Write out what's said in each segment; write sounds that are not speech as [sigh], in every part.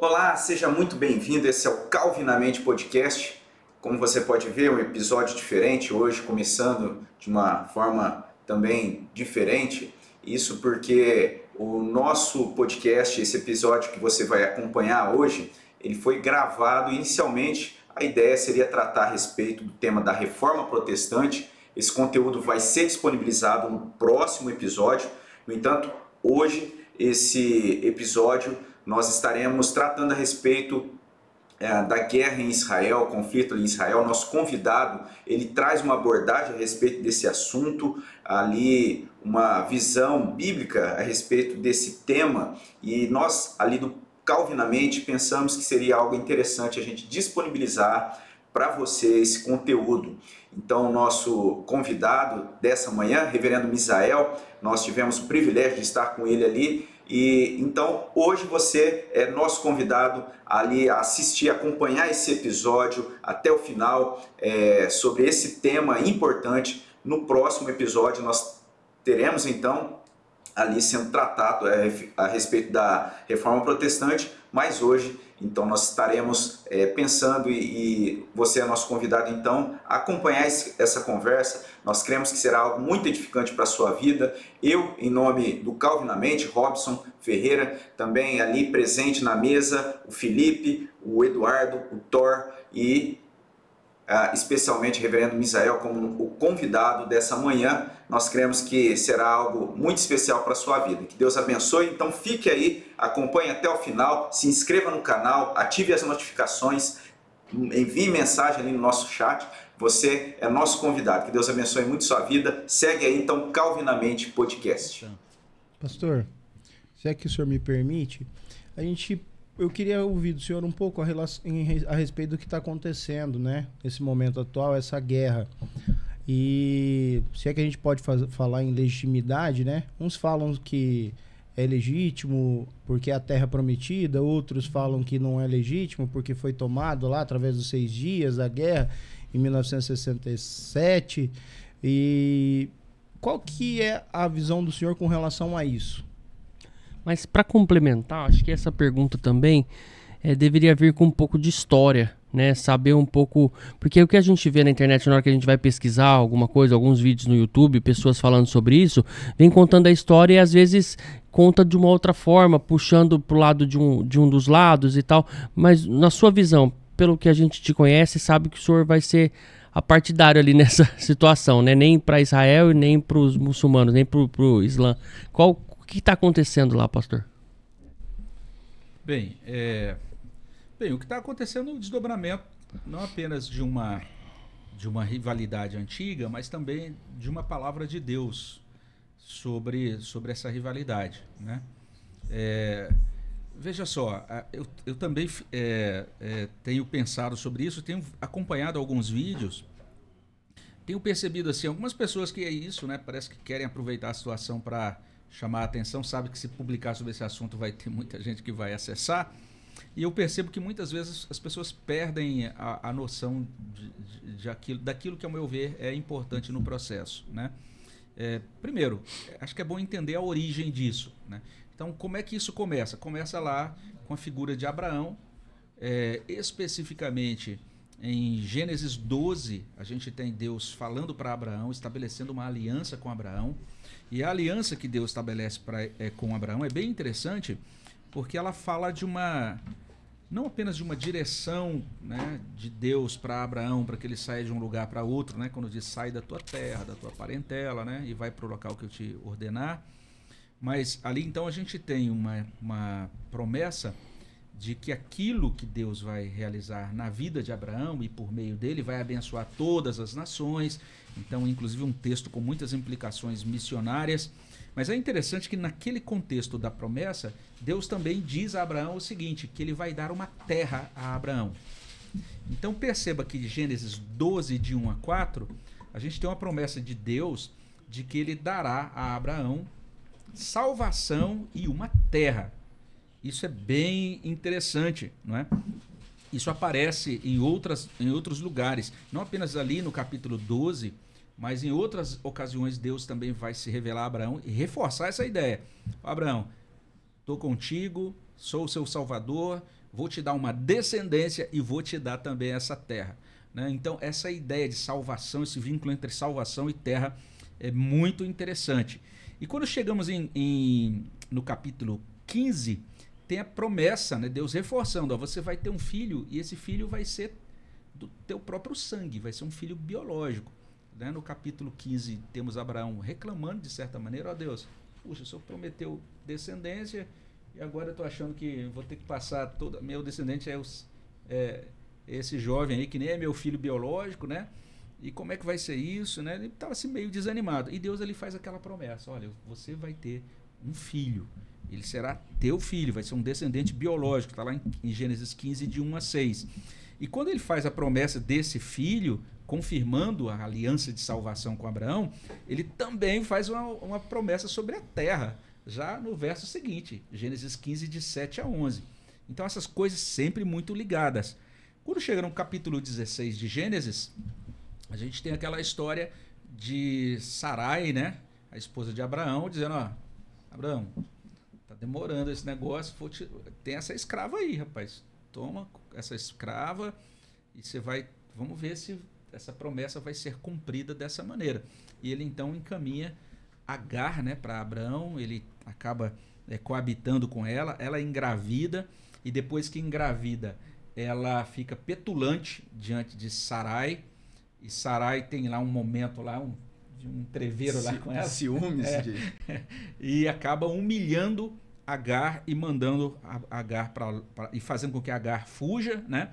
Olá, seja muito bem-vindo. Esse é o Calvinamente Podcast. Como você pode ver, um episódio diferente hoje, começando de uma forma também diferente. Isso porque o nosso podcast, esse episódio que você vai acompanhar hoje, ele foi gravado inicialmente. A ideia seria tratar a respeito do tema da reforma protestante. Esse conteúdo vai ser disponibilizado no próximo episódio. No entanto, hoje esse episódio nós estaremos tratando a respeito é, da guerra em Israel, conflito em Israel. Nosso convidado ele traz uma abordagem a respeito desse assunto, ali uma visão bíblica a respeito desse tema e nós ali do Calvinamente pensamos que seria algo interessante a gente disponibilizar para você esse conteúdo. Então, nosso convidado dessa manhã, Reverendo Misael, nós tivemos o privilégio de estar com ele ali e então hoje você é nosso convidado ali a assistir, acompanhar esse episódio até o final é, sobre esse tema importante. No próximo episódio nós teremos então ali sendo tratado é, a respeito da reforma protestante, mas hoje então nós estaremos é, pensando e, e, você é nosso convidado então a acompanhar esse, essa conversa. Nós cremos que será algo muito edificante para a sua vida. Eu, em nome do Calvinamente, Robson Ferreira, também ali presente na mesa, o Felipe, o Eduardo, o Thor e especialmente o reverendo Misael como o convidado dessa manhã. Nós cremos que será algo muito especial para a sua vida. Que Deus abençoe. Então fique aí, acompanhe até o final, se inscreva no canal, ative as notificações, envie mensagem ali no nosso chat. Você é nosso convidado. Que Deus abençoe muito sua vida. Segue aí então Calvinamente Podcast. Pastor, se é que o senhor me permite, a gente eu queria ouvir do senhor um pouco a, relação, a respeito do que está acontecendo, né? Nesse momento atual, essa guerra. E se é que a gente pode faz, falar em legitimidade, né? Uns falam que é legítimo porque é a terra prometida, outros falam que não é legítimo porque foi tomado lá através dos seis dias da guerra em 1967. E qual que é a visão do senhor com relação a isso? Mas para complementar, acho que essa pergunta também é, deveria vir com um pouco de história, né? Saber um pouco. Porque o que a gente vê na internet na hora que a gente vai pesquisar alguma coisa, alguns vídeos no YouTube, pessoas falando sobre isso, vem contando a história e às vezes conta de uma outra forma, puxando pro lado de um, de um dos lados e tal. Mas na sua visão, pelo que a gente te conhece, sabe que o senhor vai ser a partidário ali [laughs] nessa situação, né? Nem para Israel e nem para os muçulmanos, nem para o Islã. Qual, que está acontecendo lá, pastor? Bem, é... Bem, o que está acontecendo é um desdobramento não apenas de uma de uma rivalidade antiga, mas também de uma palavra de Deus sobre, sobre essa rivalidade, né? É, veja só, eu, eu também é, é, tenho pensado sobre isso, tenho acompanhado alguns vídeos, tenho percebido assim algumas pessoas que é isso, né? Parece que querem aproveitar a situação para chamar a atenção, sabe que se publicar sobre esse assunto vai ter muita gente que vai acessar. E eu percebo que muitas vezes as pessoas perdem a, a noção de, de, aquilo, daquilo que, ao meu ver, é importante no processo. Né? É, primeiro, acho que é bom entender a origem disso. Né? Então, como é que isso começa? Começa lá com a figura de Abraão, é, especificamente em Gênesis 12, a gente tem Deus falando para Abraão, estabelecendo uma aliança com Abraão. E a aliança que Deus estabelece pra, é, com Abraão é bem interessante, porque ela fala de uma. Não apenas de uma direção né, de Deus para Abraão, para que ele saia de um lugar para outro, né, quando diz sai da tua terra, da tua parentela, né, e vai para o local que eu te ordenar. Mas ali então a gente tem uma, uma promessa de que aquilo que Deus vai realizar na vida de Abraão e por meio dele vai abençoar todas as nações. Então, inclusive, um texto com muitas implicações missionárias. Mas é interessante que naquele contexto da promessa, Deus também diz a Abraão o seguinte: que ele vai dar uma terra a Abraão. Então perceba que de Gênesis 12, de 1 a 4, a gente tem uma promessa de Deus de que ele dará a Abraão salvação e uma terra. Isso é bem interessante, não é? Isso aparece em, outras, em outros lugares, não apenas ali no capítulo 12, mas em outras ocasiões Deus também vai se revelar a Abraão e reforçar essa ideia. Abraão, estou contigo, sou o seu salvador, vou te dar uma descendência e vou te dar também essa terra. Né? Então, essa ideia de salvação, esse vínculo entre salvação e terra é muito interessante. E quando chegamos em, em no capítulo 15, tem a promessa, né? Deus reforçando, ó, você vai ter um filho e esse filho vai ser do teu próprio sangue, vai ser um filho biológico. Né? No capítulo 15 temos Abraão reclamando de certa maneira, ó Deus, puxa, o Senhor prometeu descendência e agora eu estou achando que vou ter que passar toda, meu descendente é, os, é esse jovem aí que nem é meu filho biológico, né? E como é que vai ser isso, né? Ele estava assim meio desanimado. E Deus ali faz aquela promessa, olha, você vai ter um filho. Ele será teu filho, vai ser um descendente biológico. Está lá em, em, Gênesis 15, de 1 a 6. E quando ele faz a promessa desse filho, confirmando a aliança de salvação com Abraão, ele também faz uma, uma promessa sobre a terra, já no verso seguinte, Gênesis 15, de 7 a 11. Então, essas coisas sempre muito ligadas. Quando chega no capítulo 16 de Gênesis, a gente tem aquela história de Sarai, né? A esposa de Abraão, dizendo: Ó, Abraão, demorando esse negócio, te... tem essa escrava aí, rapaz. Toma essa escrava e você vai. Vamos ver se essa promessa vai ser cumprida dessa maneira. E ele então encaminha Agar né, para Abraão, ele acaba é, coabitando com ela, ela é engravida, e depois que engravida, ela fica petulante diante de Sarai, e Sarai tem lá um momento lá, um, de um treveiro lá com ela. Ciúmes. [laughs] É, de... [laughs] e acaba humilhando Agar e mandando Agar para e fazendo com que Agar fuja, né?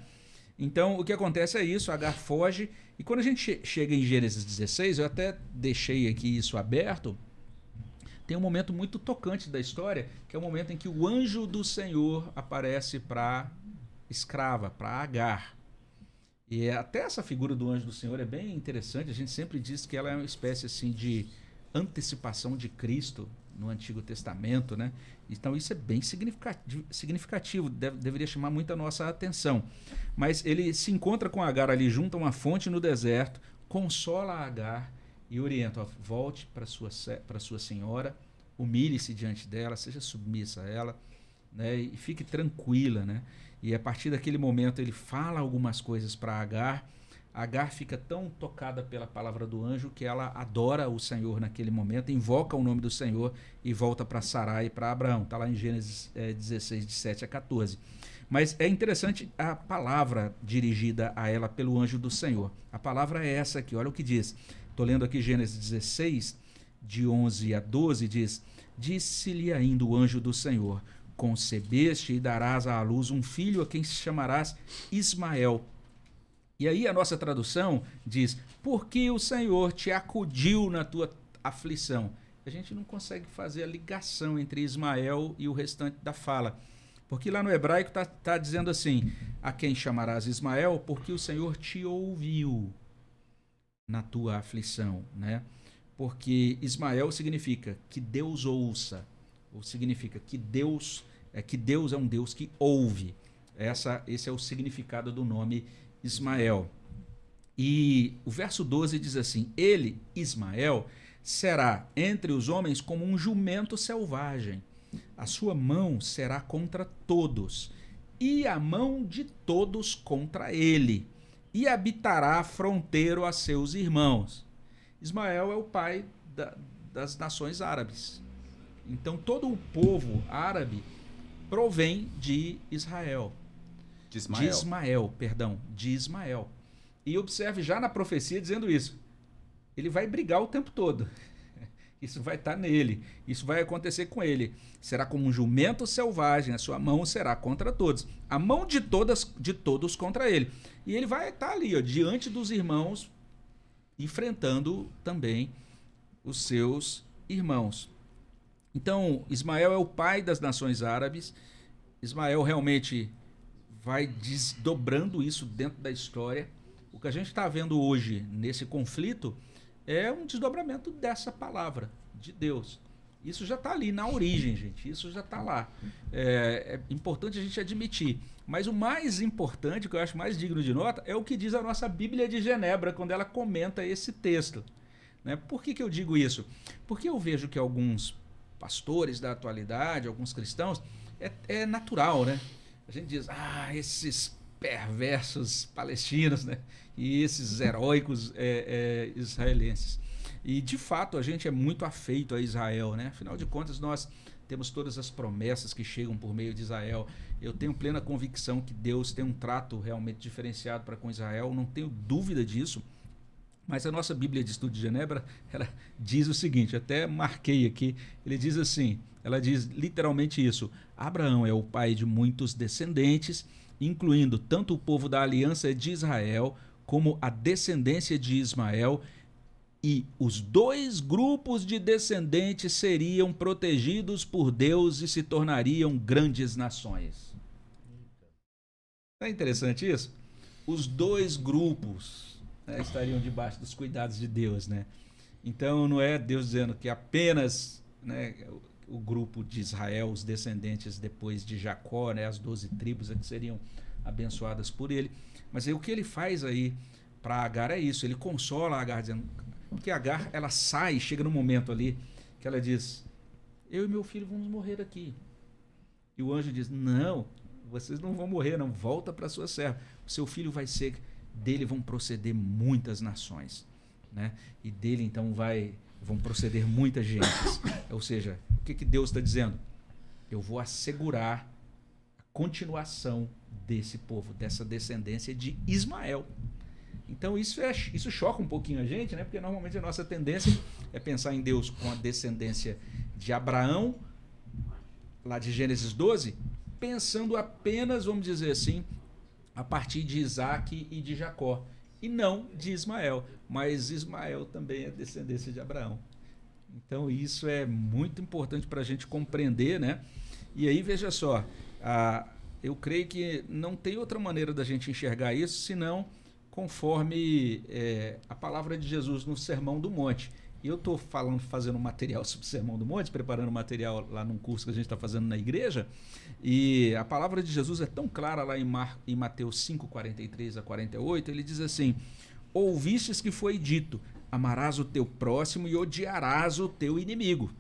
Então o que acontece é isso, Agar foge e quando a gente chega em Gênesis 16, eu até deixei aqui isso aberto, tem um momento muito tocante da história, que é o momento em que o anjo do Senhor aparece para escrava, para Agar. E é, até essa figura do anjo do Senhor é bem interessante. A gente sempre diz que ela é uma espécie assim de antecipação de Cristo no Antigo Testamento, né? Então isso é bem significativo, deve, deveria chamar muito a nossa atenção. Mas ele se encontra com Agar ali junto a uma fonte no deserto, consola Agar e orienta, ó, volte para sua para sua senhora, humilhe-se diante dela, seja submissa a ela, né? E fique tranquila, né? E a partir daquele momento ele fala algumas coisas para Agar. Agar fica tão tocada pela palavra do anjo que ela adora o Senhor naquele momento, invoca o nome do Senhor e volta para Sarai e para Abraão. Está lá em Gênesis é, 16, de 7 a 14. Mas é interessante a palavra dirigida a ela pelo anjo do Senhor. A palavra é essa aqui, olha o que diz. Estou lendo aqui Gênesis 16, de 11 a 12, diz: Disse-lhe ainda o anjo do Senhor: concebeste e darás à luz um filho a quem chamarás Ismael. E aí a nossa tradução diz: porque o Senhor te acudiu na tua aflição. A gente não consegue fazer a ligação entre Ismael e o restante da fala. Porque lá no hebraico está tá dizendo assim: a quem chamarás Ismael, porque o Senhor te ouviu na tua aflição, né? Porque Ismael significa que Deus ouça, ou significa que Deus é que Deus é um Deus que ouve. Essa, esse é o significado do nome Ismael. E o verso 12 diz assim: Ele, Ismael, será entre os homens como um jumento selvagem. A sua mão será contra todos, e a mão de todos contra ele, e habitará fronteiro a seus irmãos. Ismael é o pai da, das nações árabes. Então todo o povo árabe provém de Israel. De Ismael. De Ismael, perdão, de Ismael. E observe já na profecia dizendo isso. Ele vai brigar o tempo todo. [laughs] Isso vai estar nele. Isso vai acontecer com ele. Será como um jumento selvagem, a sua mão será contra todos. A mão de todas de todos contra ele. E ele vai estar ali, ó, diante dos irmãos, enfrentando também os seus irmãos. Então, Ismael é o pai das nações árabes. Ismael realmente vai desdobrando isso dentro da história. O que a gente está vendo hoje nesse conflito é um desdobramento dessa palavra de Deus. Isso já está ali na origem, gente. Isso já está lá. É, é, importante a gente admitir. Mas o mais importante, que eu acho mais digno de nota, é o que diz a nossa Bíblia de Genebra, quando ela comenta esse texto. Né? Por que, que eu digo isso? Porque eu vejo que alguns pastores da atualidade, alguns cristãos, é, é natural, né? A gente diz, ah, esses perversos palestinos, né? E esses heróicos é, é, israelenses. E de fato a gente é muito afeito a Israel, né? Afinal de contas, nós temos todas as promessas que chegam por meio de Israel. Eu tenho plena convicção que Deus tem um trato realmente diferenciado para com Israel, não tenho dúvida disso. Mas a nossa Bíblia de Estudo de Genebra, ela diz o seguinte, até marquei aqui, ele diz assim, ela diz literalmente isso: Abraão é o pai de muitos descendentes, incluindo tanto o povo da aliança de Israel como a descendência de Ismael, e os dois grupos de descendentes seriam protegidos por Deus e se tornariam grandes nações. É interessante isso? Os dois grupos né, estariam debaixo dos cuidados de Deus, né? Então não é Deus dizendo que apenas né, o grupo de Israel, os descendentes depois de Jacó, né, as doze tribos é que seriam abençoadas por ele. Mas aí, o que ele faz aí para Agar é isso, ele consola Agar dizendo que Agar ela sai, chega no momento ali que ela diz: "Eu e meu filho vamos morrer aqui". E o anjo diz: "Não, vocês não vão morrer, não. Volta para sua serva. O seu filho vai ser dele vão proceder muitas nações, né? E dele então vai vão proceder muitas gentes. [coughs] Ou seja, o que, que Deus está dizendo? Eu vou assegurar a continuação desse povo, dessa descendência de Ismael. Então isso, é, isso choca um pouquinho a gente, né? porque normalmente a nossa tendência é pensar em Deus com a descendência de Abraão, lá de Gênesis 12, pensando apenas, vamos dizer assim, a partir de Isaac e de Jacó, e não de Ismael. Mas Ismael também é descendência de Abraão. Então isso é muito importante para a gente compreender, né? E aí veja só, a, eu creio que não tem outra maneira da gente enxergar isso senão conforme é, a palavra de Jesus no Sermão do Monte. E eu estou falando, fazendo um material [laughs] sobre o Sermão do Monte, preparando material lá num curso que a gente está fazendo na igreja. E a palavra de Jesus é tão clara lá em, Mar, em Mateus 5, 43 a 48. Ele diz assim: Ouvistes que foi dito: Amarás o teu próximo e odiarás o teu inimigo.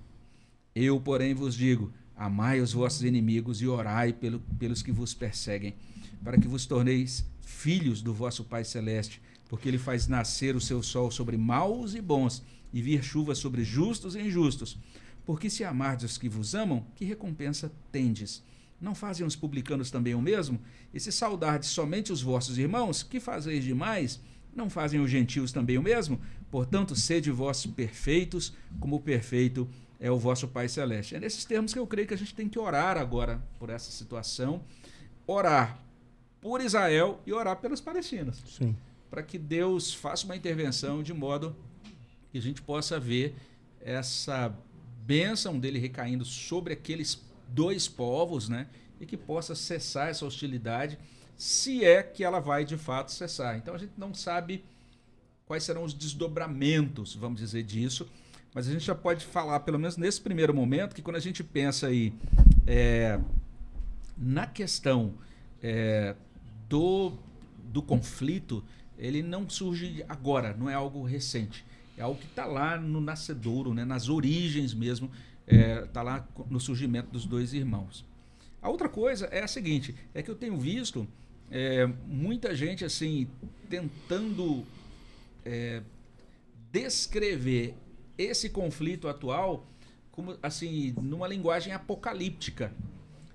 Eu, porém, vos digo: Amai os vossos inimigos e orai pelo, pelos que vos perseguem, para que vos torneis filhos do vosso Pai Celeste, porque ele faz nascer o seu sol sobre maus e bons, e vir chuva sobre justos e injustos. Porque se amardes os que vos amam, que recompensa tendes? Não fazem os publicanos também o mesmo? E se saudardes somente os vossos irmãos, que fazeis demais? Não fazem os gentios também o mesmo? Portanto, sede vós perfeitos, como perfeito é o vosso Pai Celeste. É nesses termos que eu creio que a gente tem que orar agora por essa situação. Orar por Israel e orar pelas palestinas. Sim. Para que Deus faça uma intervenção de modo que a gente possa ver essa bênção dele recaindo sobre aqueles dois povos, né? E que possa cessar essa hostilidade, se é que ela vai de fato cessar. Então a gente não sabe quais serão os desdobramentos, vamos dizer, disso, mas a gente já pode falar, pelo menos nesse primeiro momento, que quando a gente pensa aí é, na questão é, do, do conflito, ele não surge agora, não é algo recente. É algo que está lá no nascedouro, né, nas origens mesmo, está é, tá lá no surgimento dos dois irmãos. A outra coisa é a seguinte, é que eu tenho visto é, muita gente assim tentando é, descrever esse conflito atual como assim numa linguagem apocalíptica,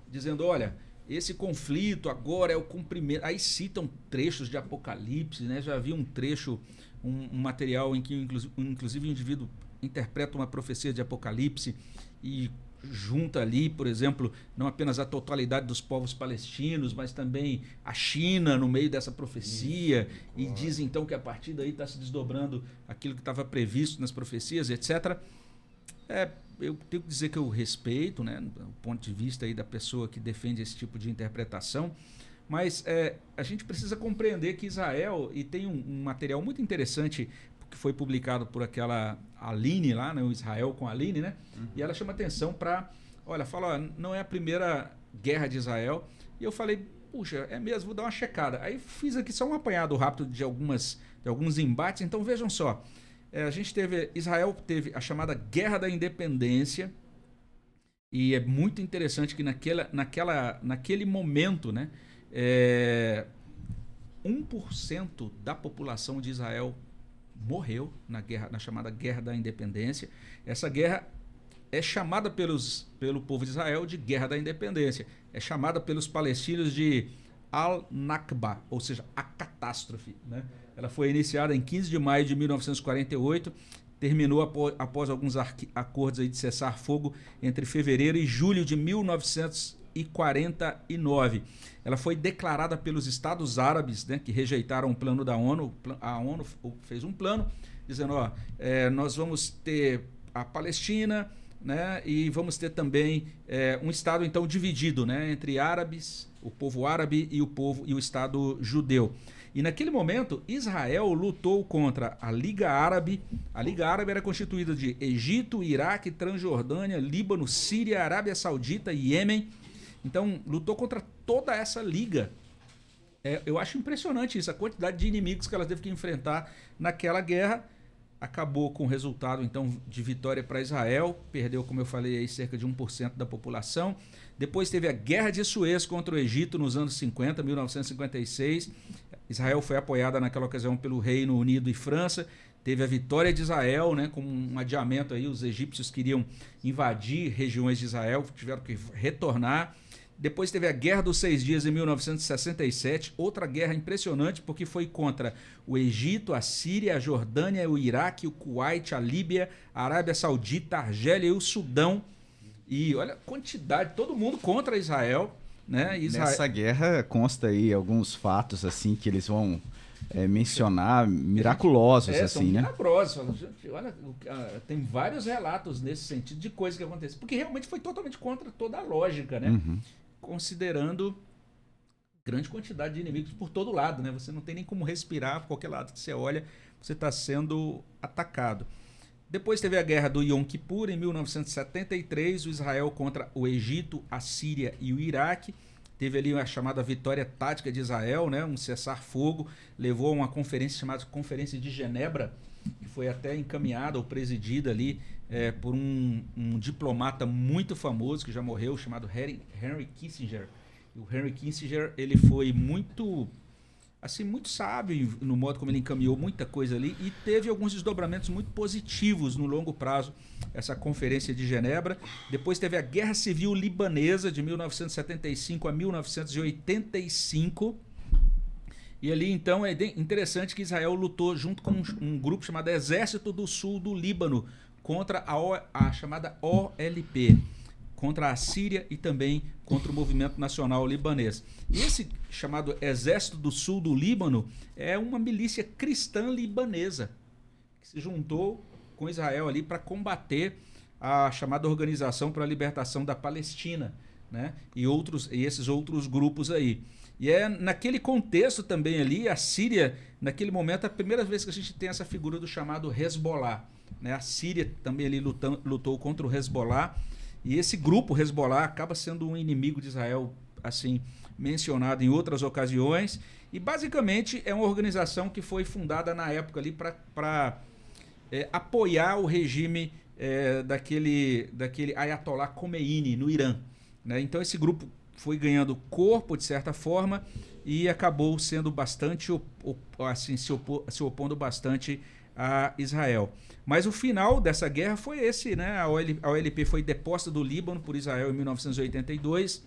dizendo, olha, esse conflito agora é o cumprimento. Aí citam trechos de Apocalipse, né? Já vi um trecho, um, um material em que inclusive o indivíduo interpreta uma profecia de Apocalipse e junta ali, por exemplo, não apenas a totalidade dos povos palestinos, mas também a China no meio dessa profecia, Isso. e diz então que a partir daí está se desdobrando aquilo que estava previsto nas profecias, etc. É, eu tenho que dizer que eu respeito, né, do ponto de vista aí da pessoa que defende esse tipo de interpretação, mas é, a gente precisa compreender que Israel, e tem um, um, material muito interessante que foi publicado por aquela Aline lá, né, o Israel com a Aline, né, uhum. e ela chama atenção para, olha, fala, ó, não é a primeira guerra de Israel, e eu falei, puxa, é mesmo, vou dar uma checada. Aí fiz aqui só um apanhado rápido de, algumas, de alguns embates, então vejam só, é, a gente teve. Israel teve a chamada Guerra da Independência, E é muito interessante que naquela, naquela, naquele momento, né, é, 1% da população de Israel morreu na, guerra, na chamada Guerra da Independência. Essa guerra é chamada pelos, pelo povo de Israel de Guerra da Independência. É chamada pelos palestinos de Al-Nakba, ou seja, a catástrofe. Né? Ela foi iniciada em 15 de maio de 1948 terminou após, após alguns acordos de cessar fogo entre fevereiro e julho de 1949. Ela foi declarada pelos Estados Árabes, né, que rejeitaram o plano da ONU. A ONU fez um plano dizendo: ó, é, nós vamos ter a Palestina, né, e vamos ter também é, um Estado então dividido, né, entre árabes, o povo árabe e o povo e o Estado judeu. E naquele momento, Israel lutou contra a Liga Árabe. A Liga Árabe era constituída de Egito, Iraque, Transjordânia, Líbano, Síria, Arábia Saudita e Iêmen. Então, lutou contra toda essa liga. É, eu acho impressionante isso, a quantidade de inimigos que ela teve que enfrentar naquela guerra. Acabou com o resultado, então, de vitória para Israel. Perdeu, como eu falei, aí, cerca de 1% da população. Depois teve a Guerra de Suez contra o Egito nos anos 50, 1956. Israel foi apoiada naquela ocasião pelo Reino Unido e França. Teve a vitória de Israel, né, com um adiamento aí, os egípcios queriam invadir regiões de Israel, tiveram que retornar. Depois teve a Guerra dos Seis Dias em 1967, outra guerra impressionante porque foi contra o Egito, a Síria, a Jordânia, o Iraque, o Kuwait, a Líbia, a Arábia Saudita, a Argélia e o Sudão. E olha a quantidade, todo mundo contra Israel. Né? Israel... Nessa guerra consta aí alguns fatos assim que eles vão é, mencionar miraculosos é, assim, né? Miraculosos. Olha, tem vários relatos nesse sentido de coisas que aconteceram, porque realmente foi totalmente contra toda a lógica, né? Uhum. Considerando grande quantidade de inimigos por todo lado, né? Você não tem nem como respirar, por qualquer lado que você olha, você está sendo atacado. Depois teve a guerra do Yom Kippur em 1973, o Israel contra o Egito, a Síria e o Iraque. Teve ali a chamada vitória tática de Israel, né? um cessar-fogo, levou a uma conferência chamada Conferência de Genebra, que foi até encaminhada ou presidida ali é, por um, um, diplomata muito famoso que já morreu, chamado Henry, Henry Kissinger. E o Henry Kissinger ele foi muito assim muito sábio no modo como ele encaminhou muita coisa ali e teve alguns desdobramentos muito positivos no longo prazo essa conferência de Genebra. Depois teve a Guerra Civil Libanesa de 1975 a 1985. E ali então é interessante que Israel lutou junto com um, grupo chamado Exército do Sul do Líbano contra a, o, a chamada OLP contra a Síria e também contra o movimento nacional libanês. Esse chamado Exército do Sul do Líbano é uma milícia cristã libanesa que se juntou com Israel ali para combater a chamada Organização para a Libertação da Palestina, né? E outros e esses outros grupos aí. E é naquele contexto também ali a Síria, naquele momento, a primeira vez que a gente tem essa figura do chamado Hezbollah, né? A Síria também ali lutando, lutou contra o Hezbollah e esse grupo Hezbollah acaba sendo um inimigo de Israel, assim, mencionado em outras ocasiões. E basicamente é uma organização que foi fundada na época ali para é, apoiar o regime é, daquele, daquele Ayatollah Khomeini no Irã. Né? Então esse grupo foi ganhando corpo de certa forma e acabou sendo bastante assim se, opor, se opondo bastante a Israel. Mas o final dessa guerra foi esse, né? A, OL, a OLP foi deposta do Líbano por Israel em 1982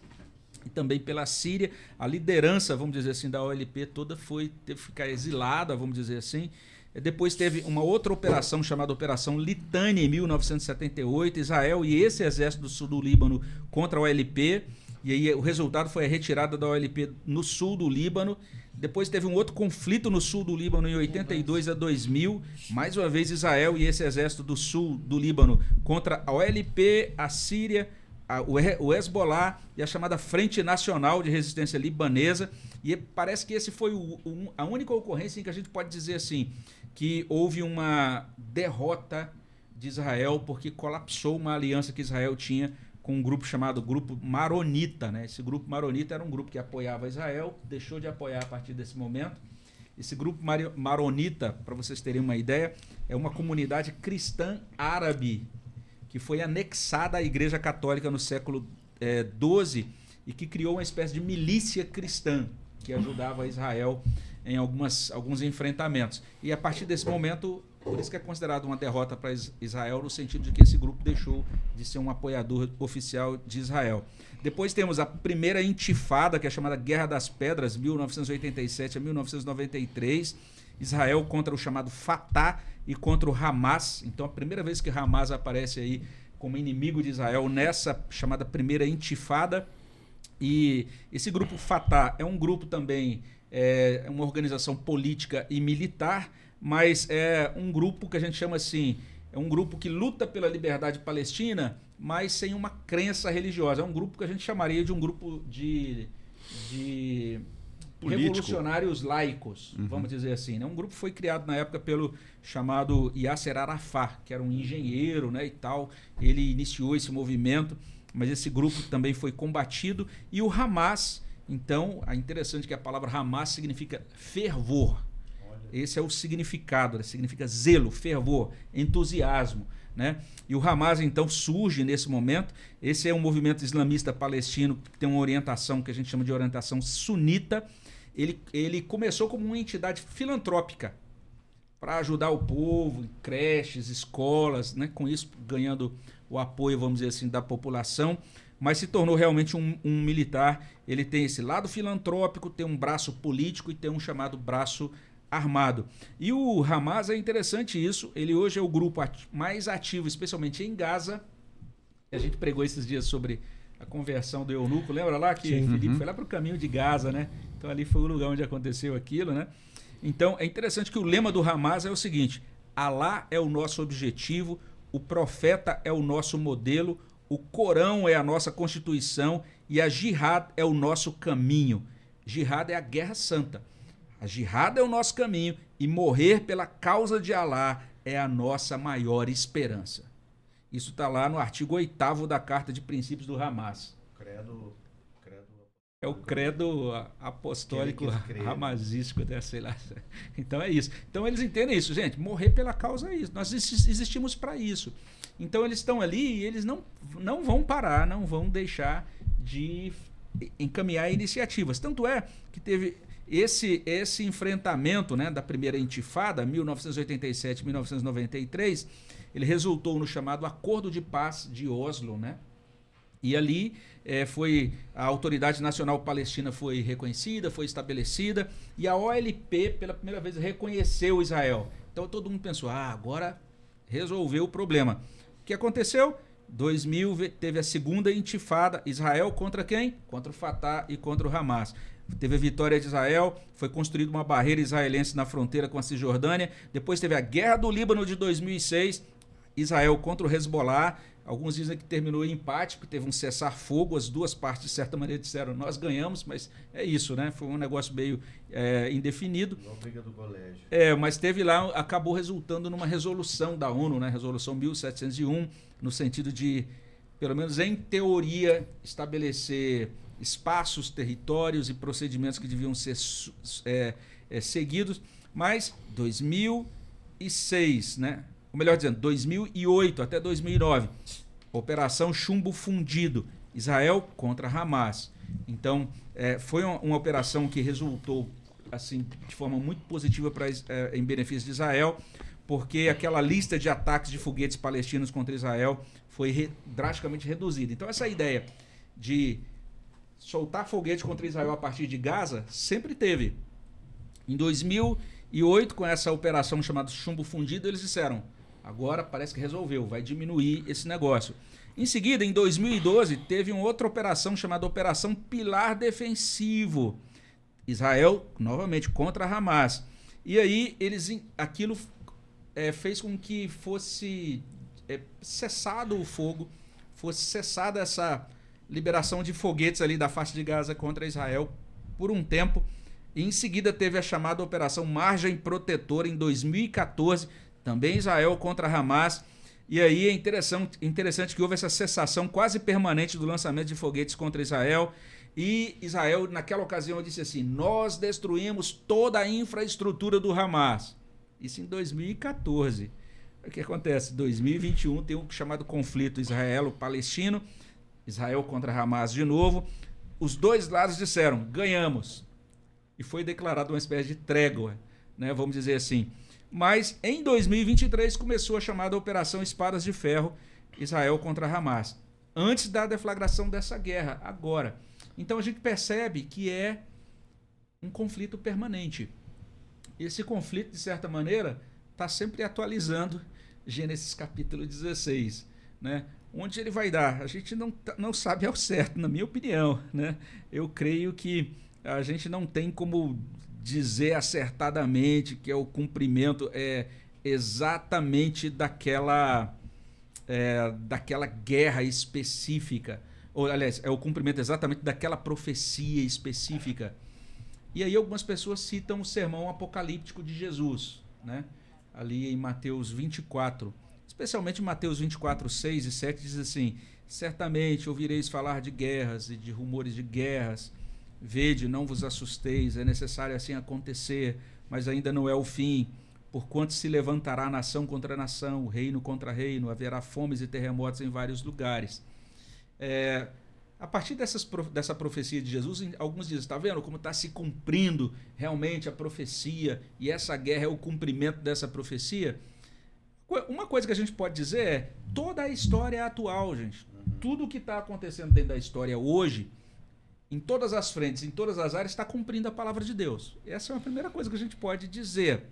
e também pela Síria. A liderança, vamos dizer assim, da OLP toda foi teve que ficar exilada, vamos dizer assim. Depois teve uma outra operação chamada Operação Litânia em 1978, Israel e esse exército do sul do Líbano contra a OLP. E aí o resultado foi a retirada da OLP no sul do Líbano. Depois teve um outro conflito no sul do Líbano em 82 a 2000. Mais uma vez Israel e esse exército do sul do Líbano contra a OLP, a Síria, a, o Hezbollah e a chamada Frente Nacional de Resistência Libanesa. E parece que esse foi o, o, a única ocorrência em que a gente pode dizer assim que houve uma derrota de Israel porque colapsou uma aliança que Israel tinha com um grupo chamado Grupo Maronita. Né? Esse grupo Maronita era um grupo que apoiava Israel, deixou de apoiar a partir desse momento. Esse grupo Maronita, para vocês terem uma ideia, é uma comunidade cristã árabe que foi anexada à Igreja Católica no século é, e que criou uma espécie de milícia cristã que ajudava Israel em algumas, alguns enfrentamentos. E a partir desse momento, por isso que é considerado uma derrota para Israel, no sentido de que esse grupo deixou de ser um apoiador oficial de Israel. Depois temos a primeira intifada, que é chamada Guerra das Pedras, 1987 a 1993. Israel contra o chamado Fatah e contra o Hamas. Então, a primeira vez que Hamas aparece aí como inimigo de Israel nessa chamada primeira intifada. E esse grupo Fatah é um grupo também, é uma organização política e militar, mas é um grupo que a gente chama assim, é um grupo que luta pela liberdade palestina, mas sem uma crença religiosa. É um grupo que a gente chamaria de um grupo de, de revolucionários laicos, uhum. vamos dizer assim. Né? Um grupo foi criado na época pelo chamado Yasser Arafat, que era um engenheiro né, e tal. Ele iniciou esse movimento, mas esse grupo também foi combatido. E o Hamas, então, é interessante que a palavra Hamas significa fervor. Esse é o significado, né? significa zelo, fervor, entusiasmo. Né? E o Hamas então surge nesse momento. Esse é um movimento islamista palestino que tem uma orientação que a gente chama de orientação sunita ele, ele começou como uma entidade filantrópica para ajudar o povo, creches, escolas, né? com isso ganhando o apoio, vamos dizer assim, da população, mas se tornou realmente um, um militar. Ele tem esse lado filantrópico, tem um braço político e tem um chamado braço armado. E o Hamas é interessante isso, ele hoje é o grupo mais ativo, especialmente em Gaza. A gente pregou esses dias sobre a conversão do eunuco, lembra lá que Sim. Felipe uhum. foi lá para o caminho de Gaza, né? Então ali foi o lugar onde aconteceu aquilo, né? Então é interessante que o lema do Hamas é o seguinte: Alá é o nosso objetivo, o profeta é o nosso modelo, o Corão é a nossa constituição e a jihad é o nosso caminho. Jihad é a guerra santa. A jihad é o nosso caminho e morrer pela causa de Alá é a nossa maior esperança. Isso está lá no artigo 8 da Carta de Princípios do Hamas. Credo. credo é o credo apostólico ramazístico, né, sei lá. [laughs] Então é isso. Então eles entendem isso, gente. Morrer pela causa é isso. Nós existimos para isso. Então eles estão ali e eles não, não vão parar, não vão deixar de encaminhar iniciativas. Tanto é que teve esse, esse enfrentamento né, da primeira intifada, 1987-1993 ele resultou no chamado Acordo de Paz de Oslo, né? E ali é, foi a Autoridade Nacional Palestina foi reconhecida, foi estabelecida e a OLP pela primeira vez reconheceu Israel. Então todo mundo pensou, ah, agora resolveu o problema. O que aconteceu? 2000 teve a segunda intifada, Israel contra quem? Contra o Fatah e contra o Hamas. Teve a vitória de Israel, foi construída uma barreira israelense na fronteira com a Cisjordânia. Depois teve a Guerra do Líbano de 2006, Israel contra o Hezbollah. Alguns dizem que terminou em empate, porque teve um cessar-fogo. As duas partes, de certa maneira, disseram nós ganhamos, mas é isso, né? Foi um negócio meio é, indefinido. Uma briga do colégio. É, mas teve lá, acabou resultando numa resolução da ONU, né? Resolução 1701, no sentido de, pelo menos em teoria, estabelecer espaços, territórios e procedimentos que deviam ser é, é, seguidos. Mas 2006, né? ou melhor dizendo, 2008 até 2009, Operação Chumbo Fundido, Israel contra Hamas. Então, é, foi uma, uma, operação que resultou assim de forma muito positiva para é, em benefício de Israel, porque aquela lista de ataques de foguetes palestinos contra Israel foi re, drasticamente reduzida. Então, essa ideia de soltar foguete contra Israel a partir de Gaza sempre teve. Em 2008, com essa operação chamada Chumbo Fundido, eles disseram: Agora parece que resolveu, vai diminuir esse negócio. Em seguida, em 2012, teve uma outra operação chamada Operação Pilar Defensivo. Israel, novamente, contra Hamas. E aí, eles aquilo é, fez com que fosse é, cessado o fogo, fosse cessada essa liberação de foguetes ali da faixa de Gaza contra Israel por um tempo. E em seguida teve a chamada Operação Margem Protetora em 2014 também Israel contra Hamas. E aí é interessante, interessante que houve essa cessação quase permanente do lançamento de foguetes contra Israel. E Israel, naquela ocasião, disse assim: Nós destruímos toda a infraestrutura do Hamas. Isso em 2014. O que acontece? 2021 tem um chamado conflito israelo-palestino, Israel contra Hamas de novo. Os dois lados disseram: ganhamos. E foi declarada uma espécie de trégua, né? vamos dizer assim. Mas em 2023 começou a chamada Operação Espadas de Ferro, Israel contra Hamas. Antes da deflagração dessa guerra, agora. Então a gente percebe que é um conflito permanente. Esse conflito, de certa maneira, está sempre atualizando Gênesis capítulo 16. Né? Onde ele vai dar? A gente não, tá, não sabe ao certo, na minha opinião. Né? Eu creio que a gente não tem como dizer acertadamente que é o cumprimento é exatamente daquela é, daquela guerra específica ou aliás é o cumprimento exatamente daquela profecia específica e aí algumas pessoas citam o sermão apocalíptico de Jesus né ali em Mateus 24 especialmente Mateus 24 6 e 7 diz assim certamente ouvireis falar de guerras e de rumores de guerras Vede, não vos assusteis, é necessário assim acontecer, mas ainda não é o fim. Porquanto se levantará nação contra nação, reino contra reino, haverá fomes e terremotos em vários lugares. É, a partir dessas, dessa profecia de Jesus, alguns dizem: está vendo como está se cumprindo realmente a profecia e essa guerra é o cumprimento dessa profecia? Uma coisa que a gente pode dizer é: toda a história é atual, gente. Tudo o que está acontecendo dentro da história hoje em todas as frentes, em todas as áreas, está cumprindo a palavra de Deus. Essa é a primeira coisa que a gente pode dizer.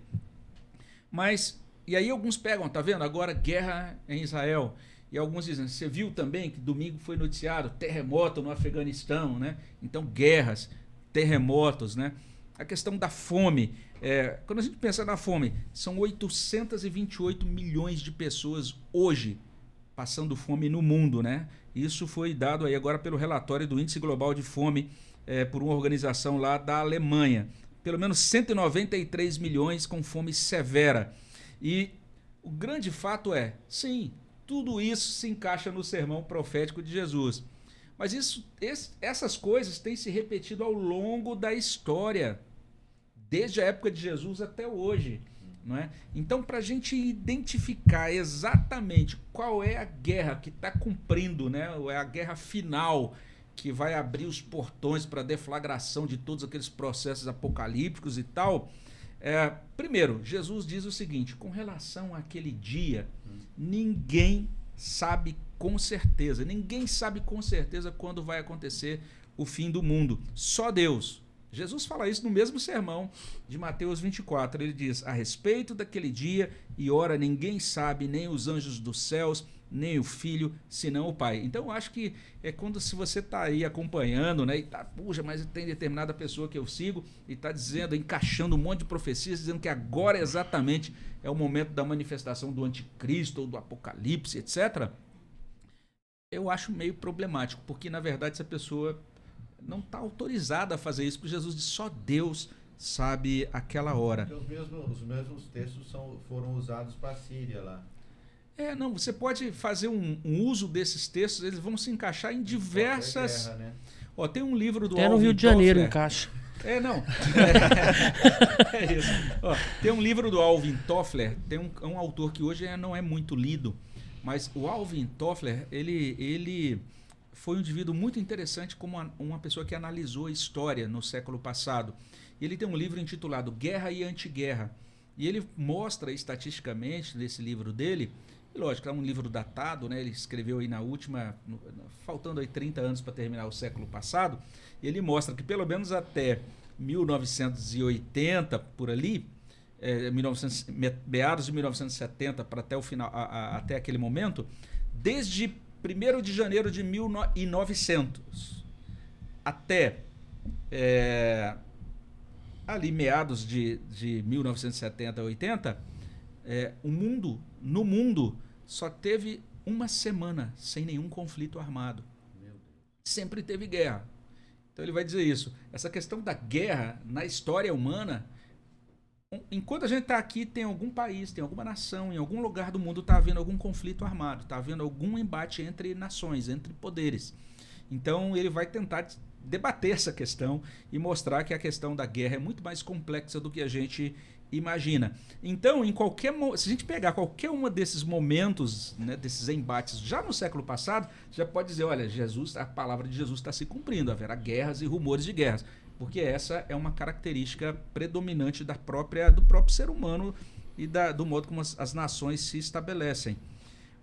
Mas, e aí alguns pegam, tá vendo? Agora guerra em Israel. E alguns dizem, você viu também que domingo foi noticiado terremoto no Afeganistão, né? Então, guerras, terremotos, né? A questão da fome. É, quando a gente pensa na fome, são 828 milhões de pessoas hoje passando fome no mundo, né? Isso foi dado aí agora pelo relatório do Índice Global de Fome é, por uma organização lá da Alemanha. Pelo menos 193 milhões com fome severa. E o grande fato é, sim, tudo isso se encaixa no sermão profético de Jesus. Mas isso, esse, essas coisas têm se repetido ao longo da história, desde a época de Jesus até hoje. Não é? Então, para a gente identificar exatamente qual é a guerra que está cumprindo, né? é a guerra final que vai abrir os portões para a deflagração de todos aqueles processos apocalípticos e tal. É, primeiro, Jesus diz o seguinte: com relação àquele dia, ninguém sabe com certeza, ninguém sabe com certeza quando vai acontecer o fim do mundo. Só Deus. Jesus fala isso no mesmo sermão de Mateus 24. Ele diz: A respeito daquele dia e hora, ninguém sabe, nem os anjos dos céus, nem o filho, senão o pai. Então, eu acho que é quando se você está aí acompanhando, né, e tá, puxa, mas tem determinada pessoa que eu sigo e está dizendo, encaixando um monte de profecias, dizendo que agora exatamente é o momento da manifestação do anticristo ou do apocalipse, etc. Eu acho meio problemático, porque na verdade essa pessoa não está autorizada a fazer isso, porque Jesus disse só Deus sabe aquela hora. Os mesmos, os mesmos textos são, foram usados para a Síria lá. É, não, você pode fazer um, um, uso desses textos, eles vão se encaixar em diversas. Guerra, né? Ó, tem um livro do Até no Rio de Janeiro encaixa. É, não. É, [laughs] é isso. Ó, tem um livro do Alvin Toffler, tem um, um autor que hoje é, não é muito lido, mas o Alvin Toffler, ele, ele foi um indivíduo muito interessante como uma pessoa que analisou a história no século passado. Ele tem um livro intitulado Guerra e Antiguerra. E ele mostra estatisticamente nesse livro dele, e lógico, é um livro datado, né? Ele escreveu aí na última, faltando aí 30 anos para terminar o século passado, ele mostra que pelo menos até 1980 por ali, é, 1900, meados de 1970 para até o final, a, a, até aquele momento, desde 1 de janeiro de 1900 até é, ali meados de, de 1970, 80, é, o mundo, no mundo, só teve uma semana sem nenhum conflito armado. Sempre teve guerra. Então ele vai dizer isso. Essa questão da guerra na história humana enquanto a gente está aqui, tem algum país, tem alguma nação, em algum lugar do mundo está havendo algum conflito armado, está havendo algum embate entre nações, entre poderes. Então ele vai tentar debater essa questão e mostrar que a questão da guerra é muito mais complexa do que a gente imagina. Então, em qualquer se a gente pegar qualquer uma desses momentos, né, desses embates já no século passado, já pode dizer, olha, Jesus, a palavra de Jesus está se cumprindo, haverá guerras e rumores de guerras, porque essa é uma característica predominante da própria do próprio ser humano e da, do modo como as, as nações se estabelecem.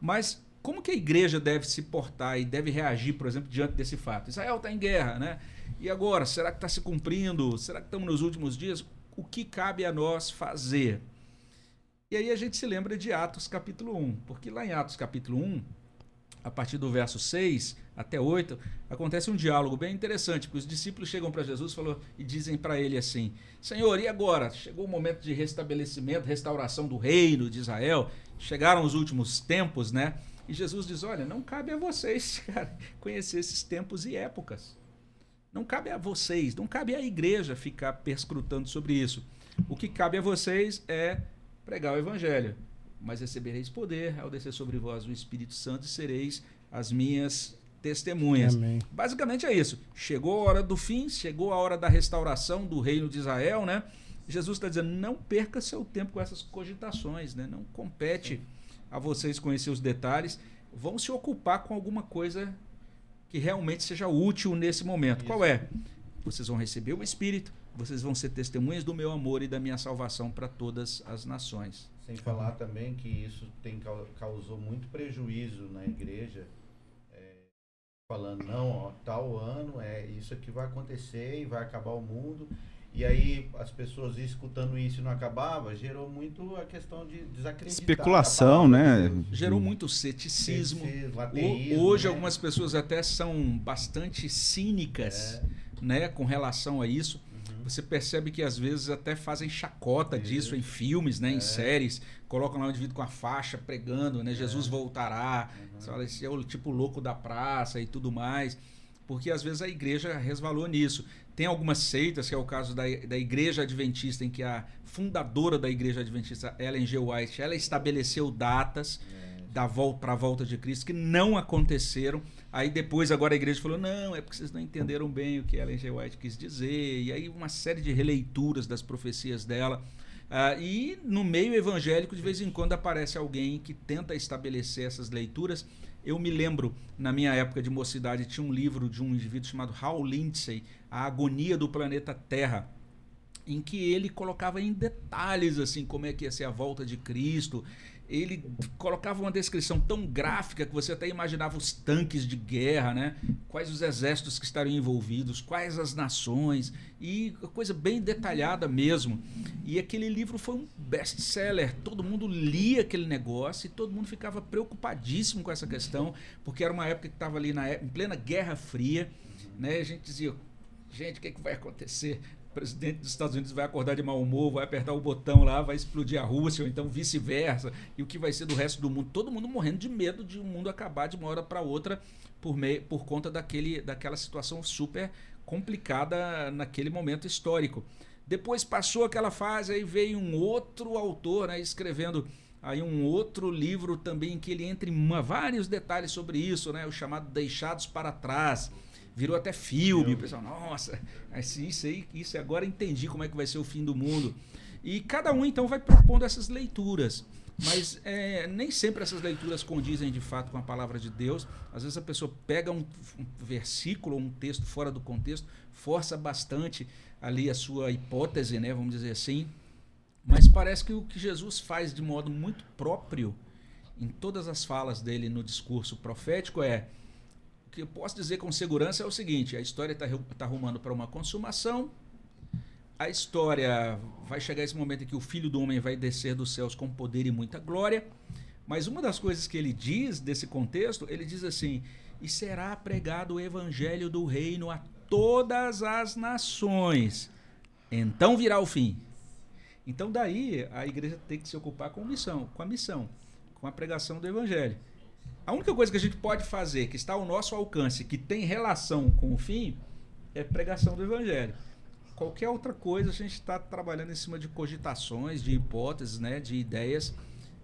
Mas como que a igreja deve se portar e deve reagir, por exemplo, diante desse fato? Israel está em guerra, né? E agora, será que está se cumprindo? Será que estamos nos últimos dias? O que cabe a nós fazer? E aí a gente se lembra de Atos capítulo 1, porque lá em Atos capítulo 1, a partir do verso 6 até 8, acontece um diálogo bem interessante, porque os discípulos chegam para Jesus falou, e dizem para ele assim: Senhor, e agora? Chegou o momento de restabelecimento, restauração do reino de Israel, chegaram os últimos tempos, né? E Jesus diz: Olha, não cabe a vocês [laughs] cara, conhecer esses tempos e épocas. Não cabe a vocês, não cabe à igreja ficar perscrutando sobre isso. O que cabe a vocês é pregar o evangelho. Mas recebereis poder ao descer sobre vós o Espírito Santo e sereis as minhas testemunhas. Amém. Basicamente é isso. Chegou a hora do fim, chegou a hora da restauração do reino de Israel, né? Jesus está dizendo: não perca seu tempo com essas cogitações, né? Não compete a vocês conhecer os detalhes. Vão se ocupar com alguma coisa que realmente seja útil nesse momento. Isso. Qual é? Vocês vão receber o Espírito, vocês vão ser testemunhas do meu amor e da minha salvação para todas as nações. Sem falar também que isso tem causou muito prejuízo na igreja, é, falando não, ó, tal ano é isso que vai acontecer e vai acabar o mundo. E aí as pessoas escutando isso e não acabava, gerou muito a questão de desacreditar. Especulação, né? Gerou muito ceticismo. ceticismo Hoje né? algumas pessoas até são bastante cínicas, é. né, com relação a isso. Uhum. Você percebe que às vezes até fazem chacota disso em filmes, né, é. em séries, colocam lá um indivíduo com a faixa pregando, né, Jesus é. voltará. Uhum. Você fala, esse é o tipo louco da praça e tudo mais porque às vezes a igreja resvalou nisso. Tem algumas seitas, que é o caso da, da Igreja Adventista, em que a fundadora da Igreja Adventista, Ellen G. White, ela estabeleceu datas é. da volta para a volta de Cristo que não aconteceram. Aí depois agora a igreja falou: "Não, é porque vocês não entenderam bem o que Ellen G. White quis dizer". E aí uma série de releituras das profecias dela. Uh, e no meio evangélico, de vez em quando, aparece alguém que tenta estabelecer essas leituras eu me lembro, na minha época de mocidade, tinha um livro de um indivíduo chamado Hal Lindsey, A Agonia do Planeta Terra, em que ele colocava em detalhes assim como é que ia ser a volta de Cristo ele colocava uma descrição tão gráfica que você até imaginava os tanques de guerra, né? Quais os exércitos que estariam envolvidos, quais as nações e coisa bem detalhada mesmo. E aquele livro foi um best-seller. Todo mundo lia aquele negócio e todo mundo ficava preocupadíssimo com essa questão, porque era uma época que estava ali na em plena Guerra Fria, né? A gente dizia, gente, o que, é que vai acontecer? Presidente dos Estados Unidos vai acordar de mau humor, vai apertar o botão lá, vai explodir a Rússia, ou então vice-versa, e o que vai ser do resto do mundo. Todo mundo morrendo de medo de o mundo acabar de uma hora para outra por, meio, por conta daquele, daquela situação super complicada naquele momento histórico. Depois passou aquela fase, aí veio um outro autor né, escrevendo aí um outro livro também que ele entra em uma, vários detalhes sobre isso, né, o chamado Deixados para Trás virou até filme. O pessoal, nossa, isso aí, isso agora entendi como é que vai ser o fim do mundo. E cada um então vai propondo essas leituras. Mas é, nem sempre essas leituras condizem de fato com a palavra de Deus. Às vezes a pessoa pega um, um versículo ou um texto fora do contexto, força bastante ali a sua hipótese, né, vamos dizer assim. Mas parece que o que Jesus faz de modo muito próprio em todas as falas dele no discurso profético é que eu posso dizer com segurança é o seguinte: a história está tá arrumando para uma consumação. A história vai chegar esse momento em que o filho do homem vai descer dos céus com poder e muita glória. Mas uma das coisas que ele diz desse contexto, ele diz assim: e será pregado o evangelho do reino a todas as nações. Então virá o fim. Então daí a igreja tem que se ocupar com missão, com a missão, com a pregação do evangelho. A única coisa que a gente pode fazer, que está ao nosso alcance, que tem relação com o fim, é pregação do evangelho. Qualquer outra coisa, a gente está trabalhando em cima de cogitações, de hipóteses, né, de ideias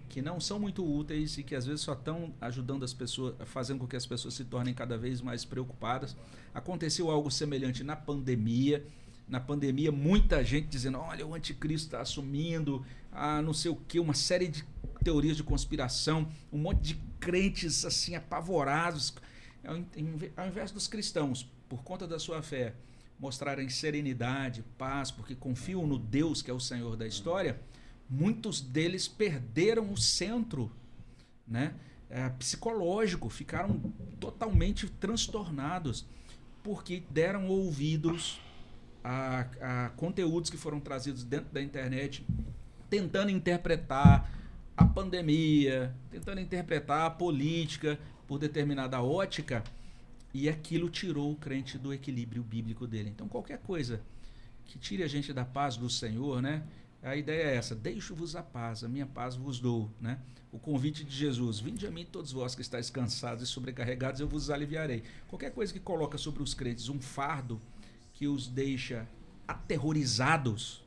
que não são muito úteis e que às vezes só estão ajudando as pessoas, fazendo com que as pessoas se tornem cada vez mais preocupadas. Aconteceu algo semelhante na pandemia. Na pandemia, muita gente dizendo: olha, o anticristo está assumindo, ah, não sei o que, uma série de teorias de conspiração, um monte de crentes assim apavorados. Ao invés dos cristãos, por conta da sua fé, mostrarem serenidade, paz, porque confiam no Deus que é o Senhor da história, muitos deles perderam o centro né, é, psicológico, ficaram totalmente transtornados, porque deram ouvidos a, a conteúdos que foram trazidos dentro da internet, tentando interpretar a pandemia, tentando interpretar a política por determinada ótica e aquilo tirou o crente do equilíbrio bíblico dele. Então, qualquer coisa que tire a gente da paz do Senhor, né? A ideia é essa: deixo-vos a paz, a minha paz vos dou, né? O convite de Jesus: vinde a mim todos vós que estáis cansados e sobrecarregados, eu vos aliviarei. Qualquer coisa que coloca sobre os crentes um fardo que os deixa aterrorizados,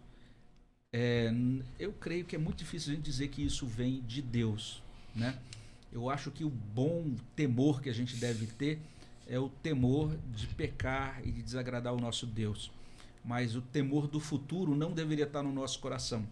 é, eu creio que é muito difícil a gente dizer que isso vem de Deus, né? Eu acho que o bom temor que a gente deve ter é o temor de pecar e de desagradar o nosso Deus. Mas o temor do futuro não deveria estar no nosso coração.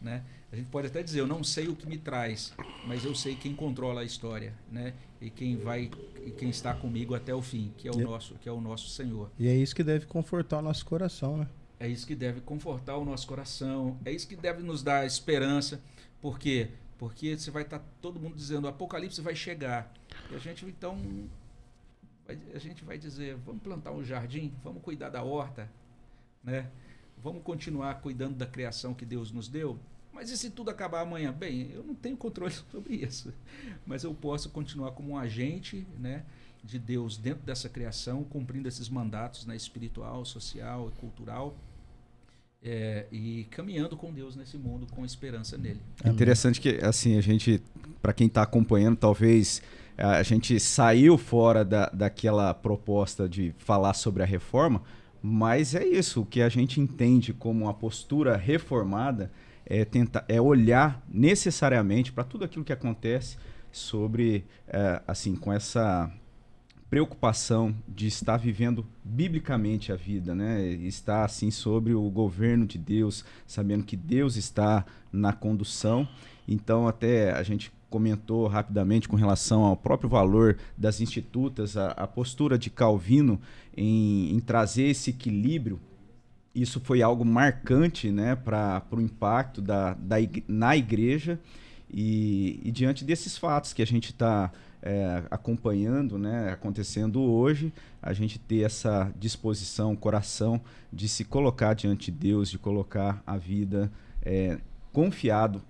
Né? A gente pode até dizer, eu não sei o que me traz, mas eu sei quem controla a história, né? E quem vai e quem está comigo até o fim, que é o e, nosso, que é o nosso Senhor. E é isso que deve confortar o nosso coração, né? É isso que deve confortar o nosso coração, é isso que deve nos dar esperança, porque porque você vai estar todo mundo dizendo, o apocalipse vai chegar. E a gente então a gente vai dizer, vamos plantar um jardim, vamos cuidar da horta, né? Vamos continuar cuidando da criação que Deus nos deu. Mas e se tudo acabar amanhã? Bem, eu não tenho controle [laughs] sobre isso, mas eu posso continuar como um agente, né, de Deus dentro dessa criação, cumprindo esses mandatos, né, espiritual, social e cultural. É, e caminhando com Deus nesse mundo com esperança nele. É interessante que assim a gente, para quem está acompanhando, talvez a gente saiu fora da, daquela proposta de falar sobre a reforma, mas é isso, o que a gente entende como uma postura reformada é tentar é olhar necessariamente para tudo aquilo que acontece sobre é, assim com essa preocupação de estar vivendo biblicamente a vida, né? Estar assim sobre o governo de Deus, sabendo que Deus está na condução. Então até a gente comentou rapidamente com relação ao próprio valor das institutas, a, a postura de Calvino em, em, trazer esse equilíbrio. Isso foi algo marcante né, para o impacto da, da, na igreja. E, e, diante desses fatos que a gente está é, acompanhando, né, acontecendo hoje, a gente ter essa disposição, coração de se colocar diante de Deus, de colocar a vida é, confiado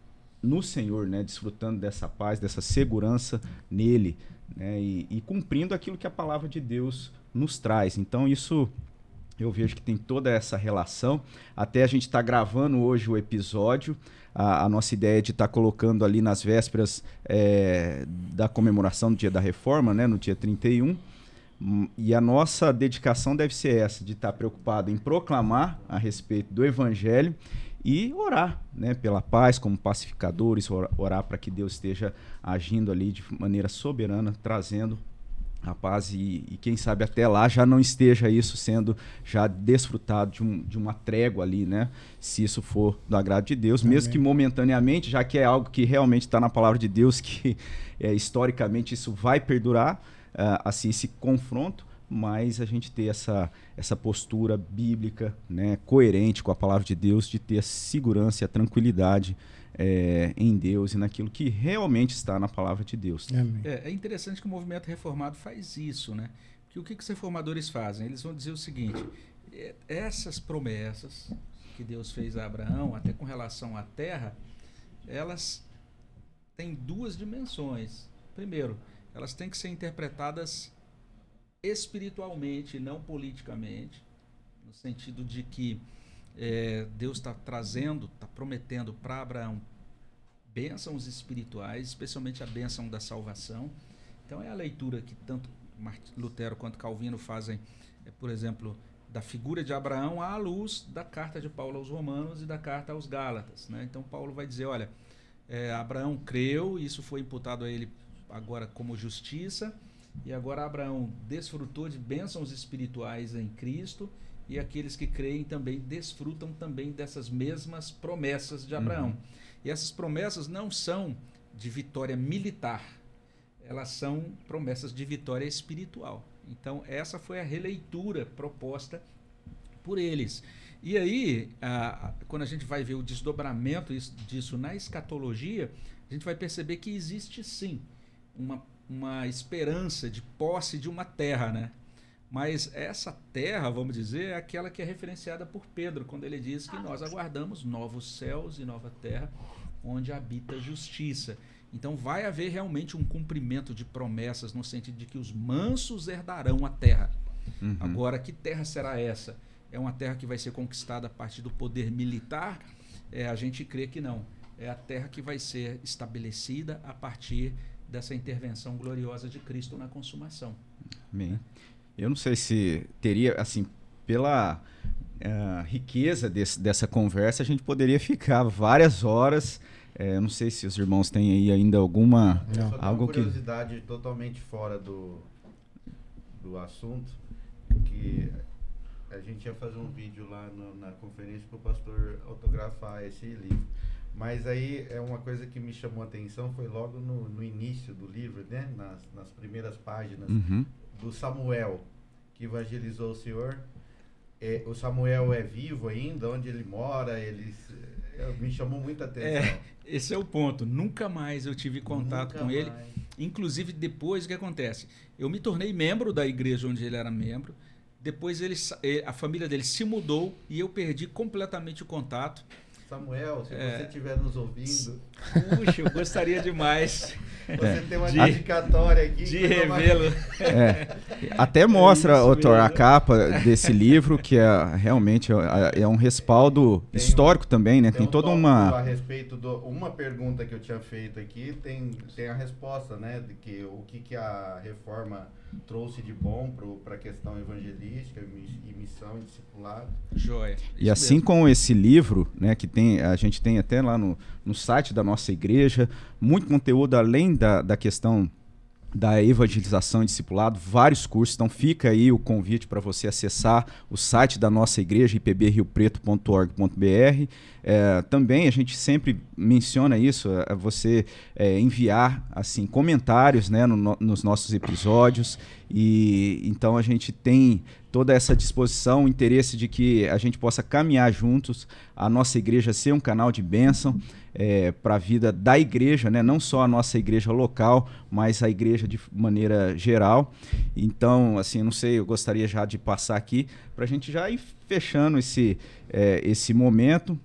no Senhor, né, desfrutando dessa paz, dessa segurança nele, né, e, e, cumprindo aquilo que a palavra de Deus nos traz. Então isso eu vejo que tem toda essa relação. Até a gente está gravando hoje o episódio. A, a nossa ideia de estar tá colocando ali nas vésperas é, da comemoração do Dia da Reforma, né, no dia 31. Hum, e a nossa dedicação deve ser essa, de estar tá preocupado em proclamar a respeito do Evangelho e orar né, pela paz como pacificadores, orar para que Deus esteja agindo ali de maneira soberana, trazendo a paz e, e, quem sabe até lá já não esteja isso sendo já desfrutado de, um, de uma trégua ali, né? Se isso for do agrado de Deus, Amém. mesmo que momentaneamente, já que é algo que realmente está na palavra de Deus, que é, historicamente isso vai perdurar, uh, assim, esse confronto, mas a gente ter essa, essa postura bíblica, né, coerente com a palavra de Deus, de ter a segurança e a tranquilidade é, em Deus e naquilo que realmente está na palavra de Deus. É, é, interessante que o movimento reformado faz isso, né? Porque o que, que os reformadores fazem? Eles vão dizer o seguinte: é, essas promessas que Deus fez a Abraão, até com relação à terra, elas têm duas dimensões. Primeiro, elas têm que ser interpretadas espiritualmente, não politicamente, no sentido de que é, Deus está trazendo, está prometendo para Abraão bênçãos espirituais, especialmente a bênção da salvação. Então é a leitura que tanto Lutero quanto Calvino fazem, é, por exemplo, da figura de Abraão à luz da carta de Paulo aos Romanos e da carta aos Gálatas. Né? Então Paulo vai dizer, olha, É, Abraão creu, isso foi imputado a ele agora como justiça, e agora Abraão desfrutou de bênçãos espirituais em Cristo, e aqueles que creem também desfrutam também dessas mesmas promessas de Abraão. Uhum. E essas promessas não são de vitória militar, elas são promessas de vitória espiritual. Então, essa foi a releitura proposta por eles. E aí, a, quando a gente vai ver o desdobramento disso na escatologia, a gente vai perceber que existe sim uma, uma esperança de posse de uma terra, né? Mas essa terra, vamos dizer, é aquela que é referenciada por Pedro, quando ele diz que nós aguardamos novos céus e nova terra, onde habita justiça. Então vai haver realmente um cumprimento de promessas no sentido de que os mansos herdarão a terra. Uhum. Agora, que terra será essa? É uma terra que vai ser conquistada a partir do poder militar? É, a gente crê que não. É a terra que vai ser estabelecida a partir dessa intervenção gloriosa de Cristo na consumação. Amém. Eu não sei se teria, assim, pela uh, riqueza desse, dessa conversa, a gente poderia ficar várias horas é, não sei se os irmãos têm aí ainda alguma não. algo uma curiosidade que... totalmente fora do, do assunto que a gente ia fazer um vídeo lá no, na conferência para o pastor autografar esse livro. Mas aí é uma coisa que me chamou a atenção foi logo no, no início do livro, né? Nas, nas primeiras páginas uhum. Do Samuel que evangelizou o Senhor. É, o Samuel é vivo ainda, onde ele mora, ele é, me chamou muita atenção. É, esse é o ponto. Nunca mais eu tive contato Nunca com mais. ele. Inclusive, depois o que acontece? Eu me tornei membro da igreja onde ele era membro. Depois ele, a família dele se mudou e eu perdi completamente o contato. Samuel, se é, você estiver nos ouvindo. Puxa, eu gostaria demais. [laughs] Você é, tem uma de, dedicatória aqui. De revê-lo. É, até mostra, é Thor, a capa desse livro, que é realmente é, é um respaldo tem, histórico também, né? Tem, tem um toda uma. A respeito de uma pergunta que eu tinha feito aqui, tem, tem a resposta, né? De que o que, que a reforma trouxe de bom para a questão evangelística e missão e discipulado. Joia. E assim mesmo. como esse livro, né, que tem, a gente tem até lá no, no site da nossa igreja, muito conteúdo além da, da questão da evangelização e discipulado, vários cursos. Então fica aí o convite para você acessar o site da nossa igreja, ipbriopreto.org.br. É, também a gente sempre menciona isso, é, é você é, enviar assim comentários né, no, no, nos nossos episódios. E então a gente tem toda essa disposição, o interesse de que a gente possa caminhar juntos, a nossa igreja ser um canal de bênção é, para a vida da igreja, né? não só a nossa igreja local, mas a igreja de maneira geral. Então, assim, não sei, eu gostaria já de passar aqui para a gente já ir fechando esse, é, esse momento.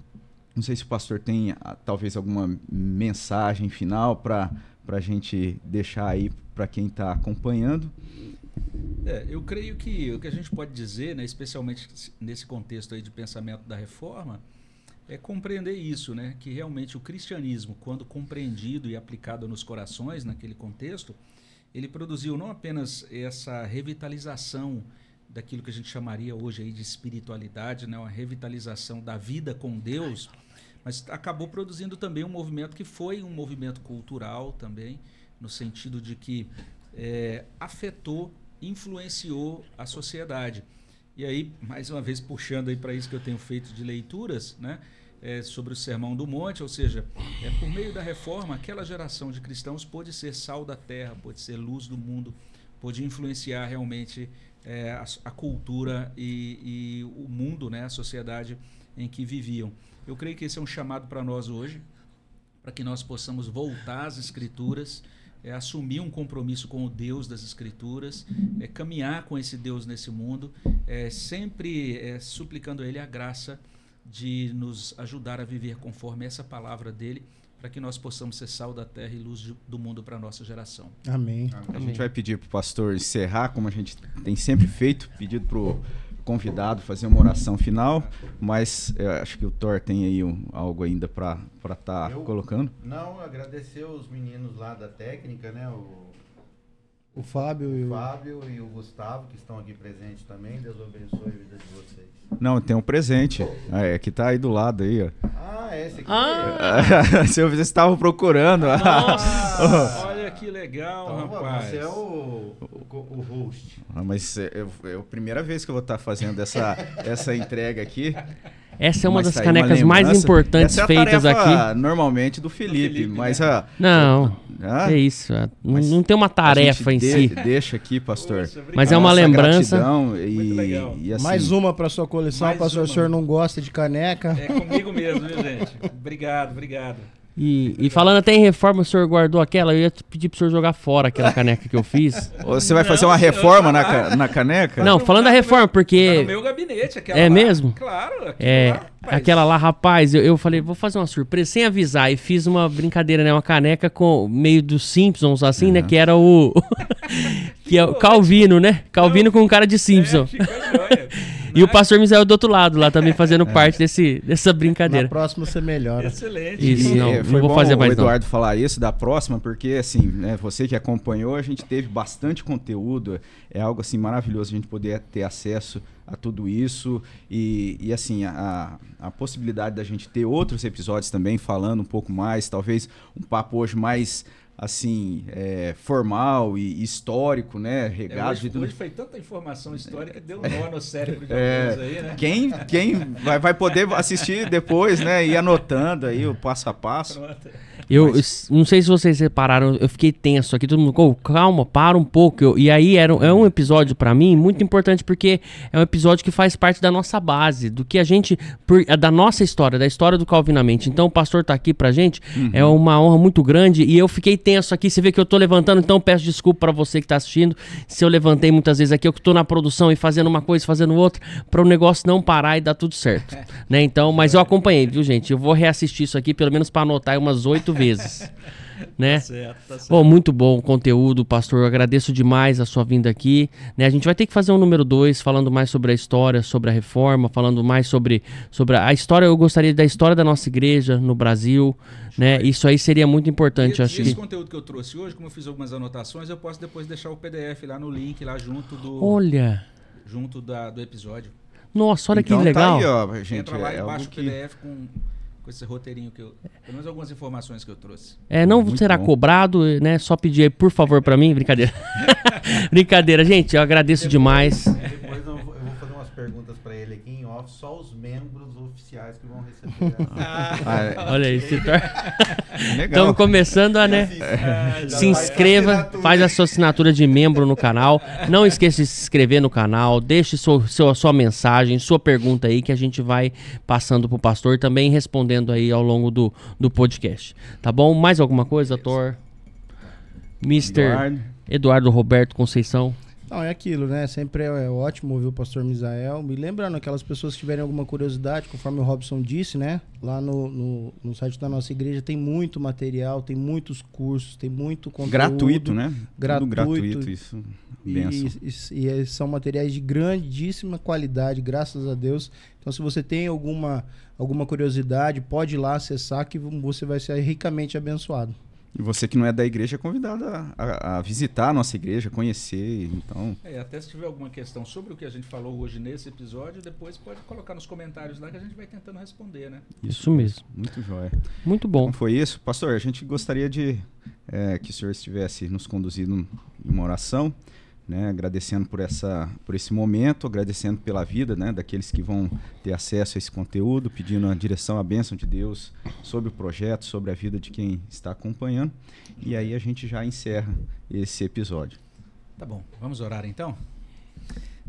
Não sei se o pastor tem ah, talvez alguma mensagem final para a gente deixar aí para quem está acompanhando. É, eu creio que o que a gente pode dizer, né, especialmente nesse contexto aí de pensamento da reforma, é compreender isso, né, que realmente o cristianismo, quando compreendido e aplicado nos corações naquele contexto, ele produziu não apenas essa revitalização daquilo que a gente chamaria hoje aí de espiritualidade, né, uma revitalização da vida com Deus, mas acabou produzindo também um movimento que foi um movimento cultural também, no sentido de que é, afetou influenciou a sociedade. E aí, mais uma vez, puxando aí para isso que eu tenho feito de leituras, né? É, sobre o Sermão do Monte, ou seja, é, por meio da reforma, aquela geração de cristãos pôde ser sal da terra, pôde ser luz do mundo, pôde influenciar realmente é, a, a, cultura e, e, o mundo, né, a sociedade em que viviam. Eu creio que esse é um chamado para nós hoje, para que nós possamos voltar às Escrituras é assumir um compromisso com o Deus das Escrituras, é caminhar com esse Deus nesse mundo, é sempre é, suplicando a Ele a graça de nos ajudar a viver conforme essa palavra dele, para que nós possamos ser sal da terra e luz do mundo para a nossa geração. Amém. Amém. A gente vai pedir para o pastor encerrar, como a gente tem sempre feito, pedido para o convidado fazer uma oração final, mas acho que o Thor tem aí um, algo ainda para estar tá colocando. Não, agradecer os meninos lá da técnica, né? O, o Fábio, o e, o... Fábio e o Gustavo, que estão aqui presentes também. Deus abençoe a vida de vocês. Não, tem um presente. É, que tá aí do lado aí, ó. Ah, é esse aqui. Ah, [laughs] Se eu estava procurando. nossa. Olha que legal, Então, rapaz. você é o, o, o host. Ah, Mas é, é a primeira vez que eu vou estar fazendo essa, essa entrega aqui. Essa é uma Mas das tá aí uma canecas mais importantes Essa é a feitas aqui. Normalmente do Felipe, Felipe, mas né? a. Não, ah, é isso. é, Não, Mas não tem uma a tarefa em gente si. de- Deixa aqui, pastor. Mas é a uma lembrança. E, legal. e assim, Mais uma para sua coleção, Mais pastor. uma. O senhor não gosta de caneca? É comigo mesmo, viu, gente? Obrigado, obrigado. E, e falando até em reforma, o senhor guardou aquela, eu ia te pedir pro senhor jogar fora aquela caneca que eu fiz. [laughs] Você vai fazer uma reforma na, ca- na caneca? Não, falando da reforma, Tá porque. no meu gabinete, aquela É lá. mesmo? Claro, É, lá, rapaz. aquela lá, rapaz, eu, eu falei, vou fazer uma surpresa sem avisar. E fiz uma brincadeira, né? Uma caneca com meio dos Simpsons, assim, né? Que era o. [laughs] que é o Calvino, né? Calvino com cara de É, Simpson. joia. [laughs] E o pastor Misael do outro lado, lá também fazendo parte desse, dessa Na brincadeira. próxima você melhora. Excelente. Isso, não, é, não foi vou bom fazer o mais não. Eduardo falar isso da próxima, porque assim, né, você que acompanhou, a gente teve bastante conteúdo, é algo assim maravilhoso a gente poder ter acesso a tudo isso e, e assim, a, a possibilidade da gente ter outros episódios também falando um pouco mais, talvez um papo hoje mais assim, é, formal e histórico, né, É, regado de hoje, tudo. hoje foi tanta informação histórica que deu um nó no cérebro de [laughs] É, alguns aí, né? Quem, quem vai, vai poder assistir depois, né? Ir anotando aí o passo a passo. Pronto. Eu s- não sei se vocês repararam, eu fiquei tenso aqui, todo mundo, "Ô, calma, para um pouco. Eu- e aí era, um- é um episódio pra mim muito importante porque é um episódio que faz parte da nossa base, do que a gente, por- é da nossa história, da história do Calvinamente. Então o pastor tá aqui pra gente, é uma honra muito grande e eu fiquei tenso aqui, você vê que eu tô levantando, então peço desculpa pra você que tá assistindo, se eu levantei muitas vezes aqui, eu que tô na produção e fazendo uma coisa, fazendo outra, para o negócio não parar e dar tudo certo, [laughs] né? Então, mas eu acompanhei, viu, gente? Eu vou reassistir isso aqui pelo menos pra anotar umas oito vezes, [laughs] né? Certo, tá certo. Bom, muito bom o conteúdo, pastor. Eu agradeço demais a sua vinda aqui. Né? A gente vai ter que fazer um número dois, falando mais sobre a história, sobre a reforma, falando mais sobre, sobre a história. Eu gostaria da história da nossa igreja no Brasil. Né? Isso aí seria muito importante. E, acho esse que... conteúdo que eu trouxe hoje, como eu fiz algumas anotações, eu posso depois deixar o PDF lá no link, lá junto do, Olha, junto da, do episódio. nossa, olha então que legal. tá aí, ó, gente. Entra lá é e baixa o que... PDF com, com esse roteirinho que eu. Pelo menos algumas informações que eu trouxe. É, não Muito será bom. cobrado, né? Só pedir aí, por favor, pra mim. Brincadeira. [laughs] Brincadeira, gente. Eu agradeço demais. Depois eu vou, fazer umas perguntas para ele aqui off, só os membros oficiais que vão receber. [laughs] essa- Ah, é, Olha aí, se tor-. [laughs] Estamos começando a, né? Já Se inscreva, faz a sua assinatura de membro no canal. Não esqueça de se inscrever no canal. Deixe sua, sua, sua mensagem, sua pergunta aí que a gente vai passando pro pastor e também respondendo aí ao longo do, do podcast. Tá bom? Mais alguma coisa, Thor? Mr. Eduardo. Eduardo Roberto Conceição. Não, é aquilo, né? Sempre é, é ótimo ouvir o pastor Misael. Me lembrando, aquelas pessoas que tiverem alguma curiosidade, conforme o Robson disse, né? Lá no, no, no site da nossa igreja tem muito material, tem muitos cursos, tem muito conteúdo. Gratuito, né? Tudo gratuito. gratuito, isso. Benção. E, e- e são materiais de grandíssima qualidade, graças a Deus. Então, se você tem alguma, alguma curiosidade, pode ir lá acessar que você vai ser ricamente abençoado. E você que não é da igreja é convidado a, a- a visitar a nossa igreja, conhecer. Então, É, até se tiver alguma questão sobre o que a gente falou hoje nesse episódio, depois pode colocar nos comentários lá que a gente vai tentando responder, né? Isso mesmo. muito jóia. Muito bom. Então foi isso. Pastor, a gente gostaria de é, que o senhor estivesse nos conduzindo em uma oração, né, agradecendo por, essa, por esse momento, agradecendo pela vida né, daqueles que vão ter acesso a esse conteúdo, pedindo a direção, a bênção de Deus sobre o projeto, sobre a vida de quem está acompanhando. E aí a gente já encerra esse episódio. Tá bom, vamos orar então?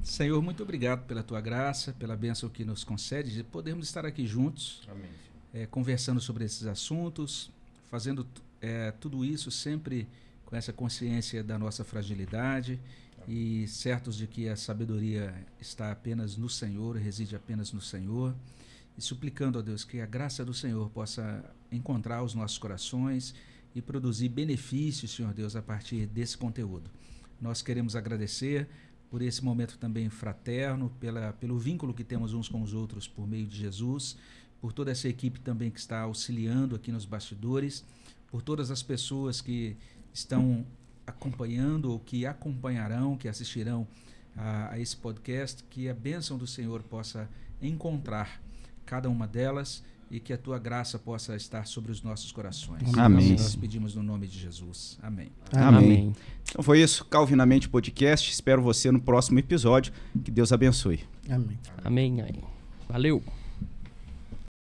Senhor, muito obrigado pela tua graça, pela bênção que nos concede de podermos estar aqui juntos, Amém. eh, conversando sobre esses assuntos, fazendo eh, tudo isso sempre com essa consciência da nossa fragilidade e certos de que a sabedoria está apenas no Senhor, reside apenas no Senhor, e suplicando a Deus que a graça do Senhor possa encontrar os nossos corações e produzir benefícios, Senhor Deus, a partir desse conteúdo. Nós queremos agradecer por esse momento também fraterno, pela, pelo vínculo que temos uns com os outros por meio de Jesus, por toda essa equipe também que está auxiliando aqui nos bastidores, por todas as pessoas que estão acompanhando ou que acompanharão, que assistirão a, a esse podcast, que a bênção do Senhor possa encontrar cada uma delas e que a tua graça possa estar sobre os nossos corações. Amém. Nós pedimos no nome de Jesus. Amém. Amém. Então foi isso, Calvinamente Podcast. Espero você no próximo episódio. Que Deus abençoe. Amém. Amém. Amém. Valeu.